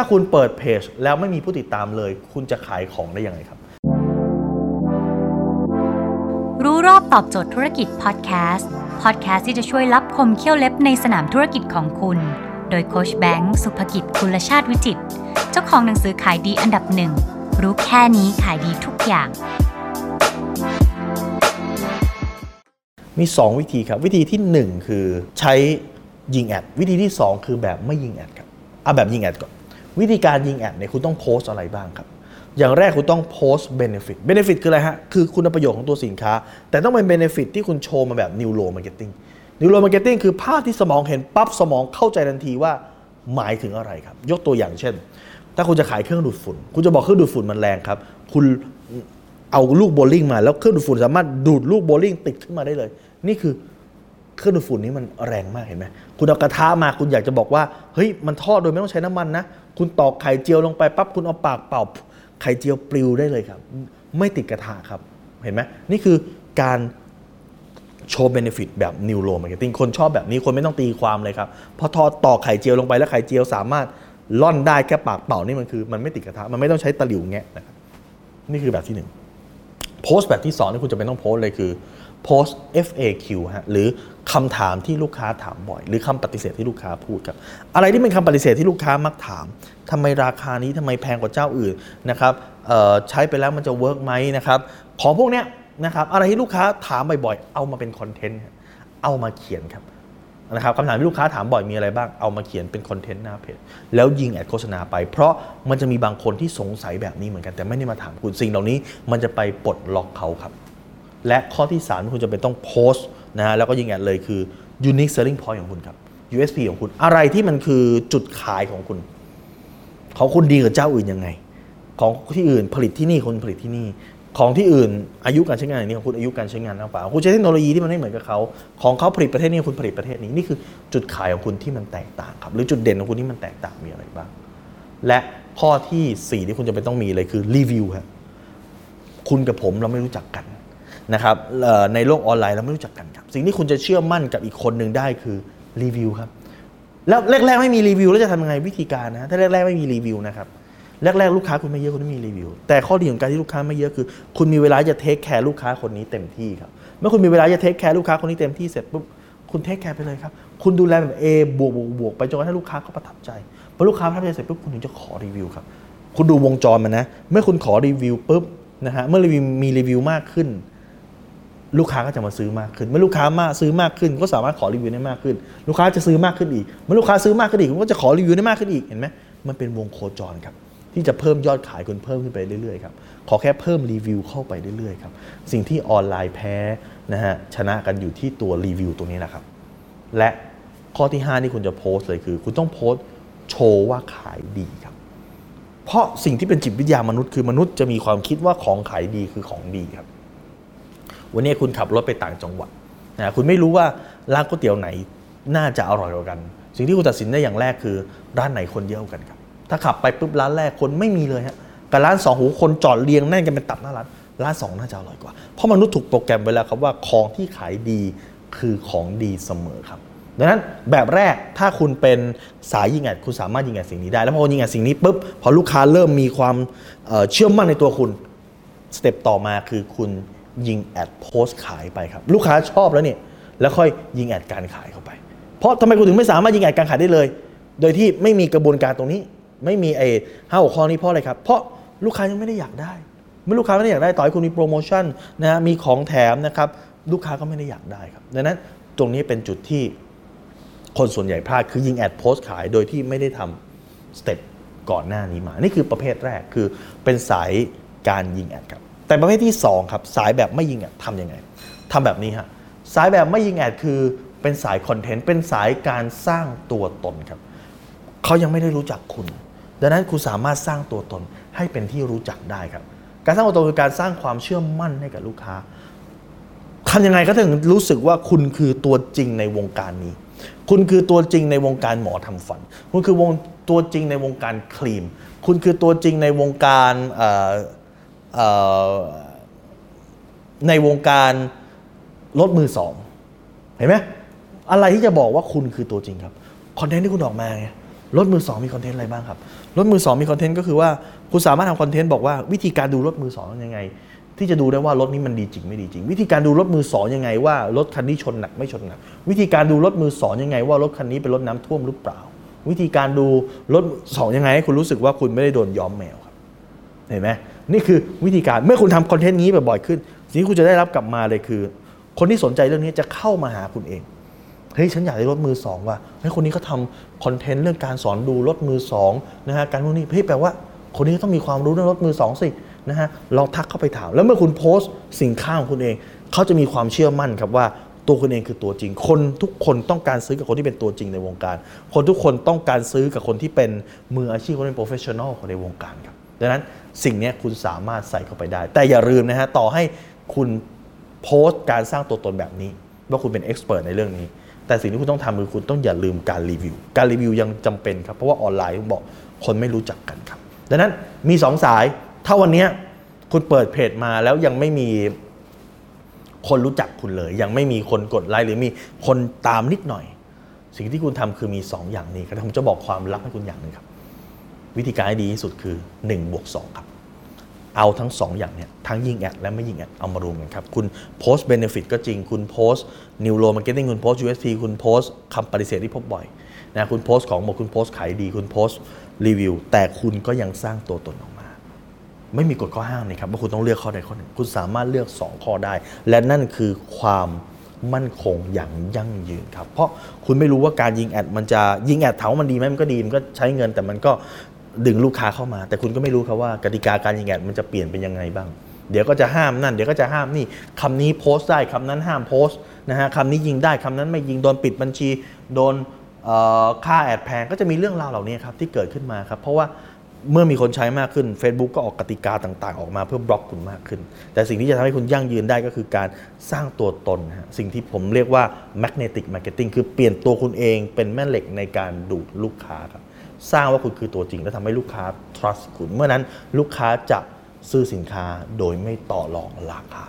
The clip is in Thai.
ถ้าคุณเปิดเพจแล้วไม่มีผู้ติดตามเลย คุณจะขายของได้ยังไงครับ รู้รอบตอบโจทย์ธุรกิจพอดแคสต์พอดแคสต์ที่จะช่วยรับคมเขี้ยวเล็บในสนามธุรกิจของคุณ โดยโคชแบงค์สุภกิจคุณชาติวิจิตรเจ้าของหนังสือขายดีอันดับหนึ่งรู้แค่นี้ขายดีทุกอย่าง มี 2 วิธีครับ วิธีที่ 1 คือใช้ยิง ad วิธีที่ 2 คือแบบไม่ยิง ad ครับเอาแบบยิง ad ก่อน วิธีการยิง ad เนี่ยคุณต้องโพสต์อะไรบ้างครับ อย่างแรกคุณต้องโพสต์ benefit benefit คืออะไรฮะ คือคุณประโยชน์ของตัวสินค้า แต่ต้องเป็น benefit ที่คุณโชว์มาแบบ neuromarketing neuromarketing คือภาพที่สมองเห็นปั๊บสมองเข้าใจทันทีว่าหมายถึงอะไรครับ ยกตัวอย่างเช่น ถ้าคุณจะขายเครื่องดูดฝุ่น คุณจะบอกเครื่องดูดฝุ่นมันแรงครับ คุณเอาลูกโบว์ลิ่งมาแล้วเครื่องดูดฝุ่นสามารถดูดลูกโบว์ลิ่งติดขึ้นมาได้เลย นี่คือ เครื่องดูดฝุ่นนี้มันแรงมากเห็นไหมคุณเอากระทะมาคุณอยากจะบอกว่าเฮ้ยมันทอดโดยไม่ต้องใช้น้ำมันนะ คุณตอกไข่เจียวลงไปปั๊บคุณเอาปากเป่าไข่เจียวปลิวได้เลยครับ ไม่ติดกระทะครับเห็นไหมนี่คือการโชว์ benefit แบบ neuromarketing คนชอบแบบนี้คนไม่ต้องตีความเลยครับพอทอดตอกไข่เจียวลงไปแล้วไข่เจียวสามารถล่อนได้แค่ปากเป่านี่มันคือ มันไม่ติดกระทะมันไม่ต้องใช้ตะหลิวแงะนะครับนี่คือแบบที่หนึ่งโพสต์แบบที่2ที่คุณจำเป็นต้องโพสต์เลยคือ โพสต์ FAQ ฮะหรือคำถามที่ลูกค้าถามบ่อย หรือคำปฏิเสธที่ลูกค้าพูดครับ อะไรที่เป็นคำปฏิเสธที่ลูกค้ามักถามทำไมราคานี้ทำไมแพงกว่าเจ้าอื่นนะครับใช้ไปแล้วมันจะ work ไหมนะครับของพวกเนี้ยนะครับอะไรที่ลูกค้าถามบ่อยๆ เอามาเป็นคอนเทนต์เอามาเขียนครับนะครับคำถามที่ลูกค้าถามบ่อยมีอะไรบ้าง เอามาเขียนเป็นคอนเทนต์หน้าเพจ แล้วยิงแอดโฆษณาไป เพราะมันจะมีบางคนที่สงสัยแบบนี้เหมือนกันแต่ไม่ได้มาถามคุณสิ่งเหล่านี้ มันจะไปปลดล็อกเขาครับ และข้อที่3ที่คุณจะเป็นต้องโพสต์นะฮะแล้วก็ยิงแอดเลยคือ unique selling point ของคุณครับ USP ของคุณอะไรที่มันคือจุดขายของคุณ ของคุณดีกว่าเจ้าอื่นยังไง ของที่อื่นผลิตที่นี่คุณผลิตที่นี่ของที่อื่นอายุการใช้งานอย่างนี้ของคุณอายุการใช้งานมากกว่าคุณใช้เทคโนโลยีที่มันไม่เหมือนกับเขาของเขาผลิตประเทศนี้คุณผลิตประเทศนี้นี่คือจุดขายของคุณที่มันแตกต่างครับ หรือจุดเด่นของคุณที่มันแตกต่างมีอะไรบ้าง และข้อที่ 4 ที่คุณจะเป็นต้องมีเลยคือรีวิวครับคุณกับผมเราไม่รู้จักกัน นะครับในโลกออนไลน์เราไม่รู้จักกันครับ สิ่งที่คุณจะเชื่อมั่นกับอีกคนหนึ่งได้คือรีวิวครับ แล้วแรกๆไม่มีรีวิวแล้วจะทำยังไงวิธีการนะถ้าแรกๆไม่มีรีวิวนะครับแรกๆลูกค้าคุณไม่เยอะคุณไม่มีรีวิว แต่ข้อดีของการที่ลูกค้าไม่เยอะคือ คุณมีเวลาจะเทคแคร์ลูกค้าคนนี้เต็มที่ครับเมื่อคุณมีเวลาจะ take care ลูกค้าคนนี้เต็มที่เสร็จปุ๊บคุณ take care ไปเลยครับ คุณดูแลแบบ A บวกบวกบวกไปจนกระทั่งลูกค้าเขาประทับใจพอลูกค้าประทับใจเสร็จปุ๊บคุณถึงจะขอรีวิวครับ คุณดูวงจรมันนะ เมื่อคุณขอรีวิวปุ๊บนะฮะ เมื่อรีวิวมีรีวิวมากขึ้น ลูกค้าก็จะมาซื้อมากขึ้น เมื่อลูกค้ามากซื้อมากขึ้น ก็สามารถขอรีวิวได้มากขึ้น ลูกค้าจะซื้อมากขึ้นอีก เมื่อลูกค้าซื้อมากขึ้นอีกก็จะขอรีวิวได้มากขึ้นอีก เห็นไหมมันเป็นวงโคจรครับ ที่จะเพิ่มยอดขายคุณเพิ่มขึ้นไปเรื่อยๆครับ ขอแค่เพิ่มรีวิวเข้าไปเรื่อยๆครับ สิ่งที่ออนไลน์แพ้นะฮะชนะกันอยู่ที่ตัวรีวิวตรงนี้นะครับ และข้อที่ 5 ที่คุณจะโพสต์เลยคือ คุณต้องโพสต์โชว์ว่าขายดีครับ เพราะสิ่งที่เป็นจิตวิทยามนุษย์คือมนุษย์จะมีความคิดว่าของขายดีคือของดีครับ วันนี้คุณขับรถไปต่างจังหวัดนะคุณไม่รู้ว่าร้านก๋วยเตี๋ยวไหนน่าจะอร่อยกว่ากัน สิ่งที่คุณตัดสินได้อย่างแรกคือ ร้านไหนคนเยอะกันครับ ถ้าขับไปปุ๊บร้านแรกคนไม่มีเลยฮะกับร้านสองโหคนจอดเรียงแน่นกันเป็นตับหน้าร้านร้านสองน่าจะอร่อยกว่า เพราะมนุษย์ถูกโปรแกรมไว้แล้วครับว่าของที่ขายดีคือของดีเสมอครับดังนั้นแบบแรกถ้าคุณเป็นสายยิง ad คุณสามารถยิง ad สิ่งนี้ได้ แล้วพอยิง ad สิ่งนี้ปุ๊บพอลูกค้าเริ่มมีความเชื่อมั่นในตัวคุณ step ต่อมาคือคุณ ยิง ad โพสต์ขายไปครับ ลูกค้าชอบแล้วเนี่ยแล้วค่อยยิงแอดการขายเข้าไป เพราะทำไมคุณถึงไม่สามารถยิงแอดการขายได้เลย โดยที่ไม่มีกระบวนการตรงนี้ ไม่มีไอ้ห้าหัวข้อนี้เพราะอะไรครับ เพราะลูกค้ายังไม่ได้อยากได้เมื่อลูกค้าไม่ได้อยากได้ต่อให้คุณมีโปรโมชั่นนะฮะมีของแถมนะครับลูกค้าก็ไม่ได้อยากได้ครับดังนั้นตรงนี้เป็นจุดที่คนส่วนใหญ่พลาดคือยิงแอดโพสต์ขายโดยที่ไม่ได้ทำสเต็ปก่อนหน้านี้มา นี่คือประเภทแรกคือเป็นสายการยิงแอดครับ แต่ประเภทที่2ครับสายแบบไม่ยิงแอดทำยังไงทำแบบนี้ฮะสายแบบไม่ยิงแอดคือเป็นสายคอนเทนต์เป็นสายการสร้างตัวตนครับเขายังไม่ได้รู้จักคุณ ดังนั้นคุณสามารถสร้างตัวตนให้เป็นที่รู้จักได้ครับ การสร้างตัวตนคือการสร้างความเชื่อมั่นให้กับลูกค้าทำยังไงก็ถึงรู้สึกว่าคุณคือตัวจริงในวงการนี้ คุณคือตัวจริงในวงการหมอทำฟัน คุณคือวงตัวจริงในวงการครีม คุณคือตัวจริงในวงการ ในวงการรถมือสองเห็นไหมอะไรที่จะบอกว่าคุณคือตัวจริงครับคอนเทนต์ที่คุณออกมาไงรถมือสองมีคอนเทนต์อะไรบ้างครับรถมือสองมีคอนเทนต์ก็คือว่าคุณสามารถทำคอนเทนต์บอกว่าวิธีการดูรถมือสองยังไง ที่จะดูได้ว่ารถนี้มันดีจริงไม่ดีจริง วิธีการดูรถมือสองยังไงว่ารถคันนี้ชนหนักไม่ชนหนัก วิธีการดูรถมือสองยังไง ว่ารถคันนี้เป็นรถน้ำท่วมหรือเปล่า วิธีการดูรถสองยังไงให้คุณรู้สึกว่าคุณไม่ได้โดนย้อมแมวครับเห็นไหม นี่คือวิธีการเมื่อคุณทำคอนเทนต์นี้บ่อยๆขึ้น สิ่งที่คุณจะได้รับกลับมาเลยคือ คนที่สนใจเรื่องนี้จะเข้ามาหาคุณเองเฮ้ยฉันอยากได้รถมือสองว่ะเฮ้ยคนนี้เขาทำคอนเทนต์เรื่องการสอนดูรถมือสองนะฮะการพวกนี้เฮ้ยแปลว่า คนนี้ต้องมีความรู้เรื่องรถมือสองสินะฮะลองทักเข้าไปถาม แล้วเมื่อคุณโพสต์สินค้าของคุณเองเขาจะมีความเชื่อมั่นครับว่าตัวคุณเองคือตัวจริง คนทุกคนต้องการซื้อกับคนที่เป็นตัวจริงในวงการ คนทุกคนต้องการซื้อกับคนที่เป็นมืออาชีพคนที่เป็น professional ในวงการครับ ดังนั้นสิ่งนี้คุณสามารถใส่เข้าไปได้ แต่อย่าลืมนะฮะต่อให้คุณโพสต์การสร้างตัวตนแบบนี้ ว่าคุณเป็น expert ในเรื่องนี้ แต่สิ่งที่คุณต้องทำคือคุณต้องอย่าลืมการรีวิว การรีวิวยังจำเป็นครับ เพราะว่าออนไลน์ผมบอกคนไม่รู้จักกันครับดังนั้นมีสองสาย ถ้าวันนี้คุณเปิดเพจมาแล้วยังไม่มีคนรู้จักคุณเลย ยังไม่มีคนกดไลค์หรือมีคนตามนิดหน่อย สิ่งที่คุณทำคือมี 2 อย่างนี้ครับผมจะบอกความลับให้คุณอย่างหนึ่งครับ วิธีการที่ดีที่สุดคือ1บวก2ครับ เอาทั้ง 2 อย่างเนี่ยทั้งยิง ad และไม่ยิง ad เอามารวมกันครับ คุณโพสต์ benefit ก็จริง คุณโพสต์ neuromarketing คุณโพสต์ USP คุณโพสต์คำปฏิเสธที่พบบ่อยนะคุณโพสต์ของหมดคุณโพสต์ขายดี คุณโพสต์รีวิว แต่คุณก็ยังสร้างตัวตนออกมา ไม่มีกฎข้อห้ามนะครับว่าคุณต้องเลือกข้อใดข้อหนึ่ง คุณสามารถเลือก 2 ข้อได้ และนั่นคือความมั่นคงอย่างยั่งยืนครับ เพราะคุณไม่รู้ว่าการยิงแอดมันจะยิงแอดถามว่ามันดีไหมมันก็ดี มันก็ใช้เงินแต่มันก็ ดึงลูกค้าเข้ามา แต่คุณก็ไม่รู้ครับว่ากติกาการยิงแอดมันจะเปลี่ยนเป็นยังไงบ้าง เดี๋ยวก็จะห้ามนั่น เดี๋ยวก็จะห้ามนี่คำนี้โพสต์ได้คำนั้นห้ามโพสต์นะฮะคำนี้ยิงได้คำนั้นไม่ยิงโดนปิดบัญชี โดนค่าแอดแพงก็จะมีเรื่องราวเหล่านี้ครับที่เกิดขึ้นมาครับเพราะว่าเมื่อมีคนใช้มากขึ้น Facebook ก็ออกกติกาต่างๆ ออกมาเพื่อบล็อกคุณมากขึ้น แต่สิ่งที่จะทำให้คุณยั่งยืนได้ก็คือการสร้างตัวตนนะฮะสิ่งที่ผมเรียกว่า magnetic marketing คือเปลี่ยนตัวคุณเองเป็นแม่เหล็กในการดูดลูกค้าครับ สร้างว่าคุณคือตัวจริง และทำให้ลูกค้า trust คุณ เมื่อนั้นลูกค้าจะซื้อสินค้าโดยไม่ต่อรองราคา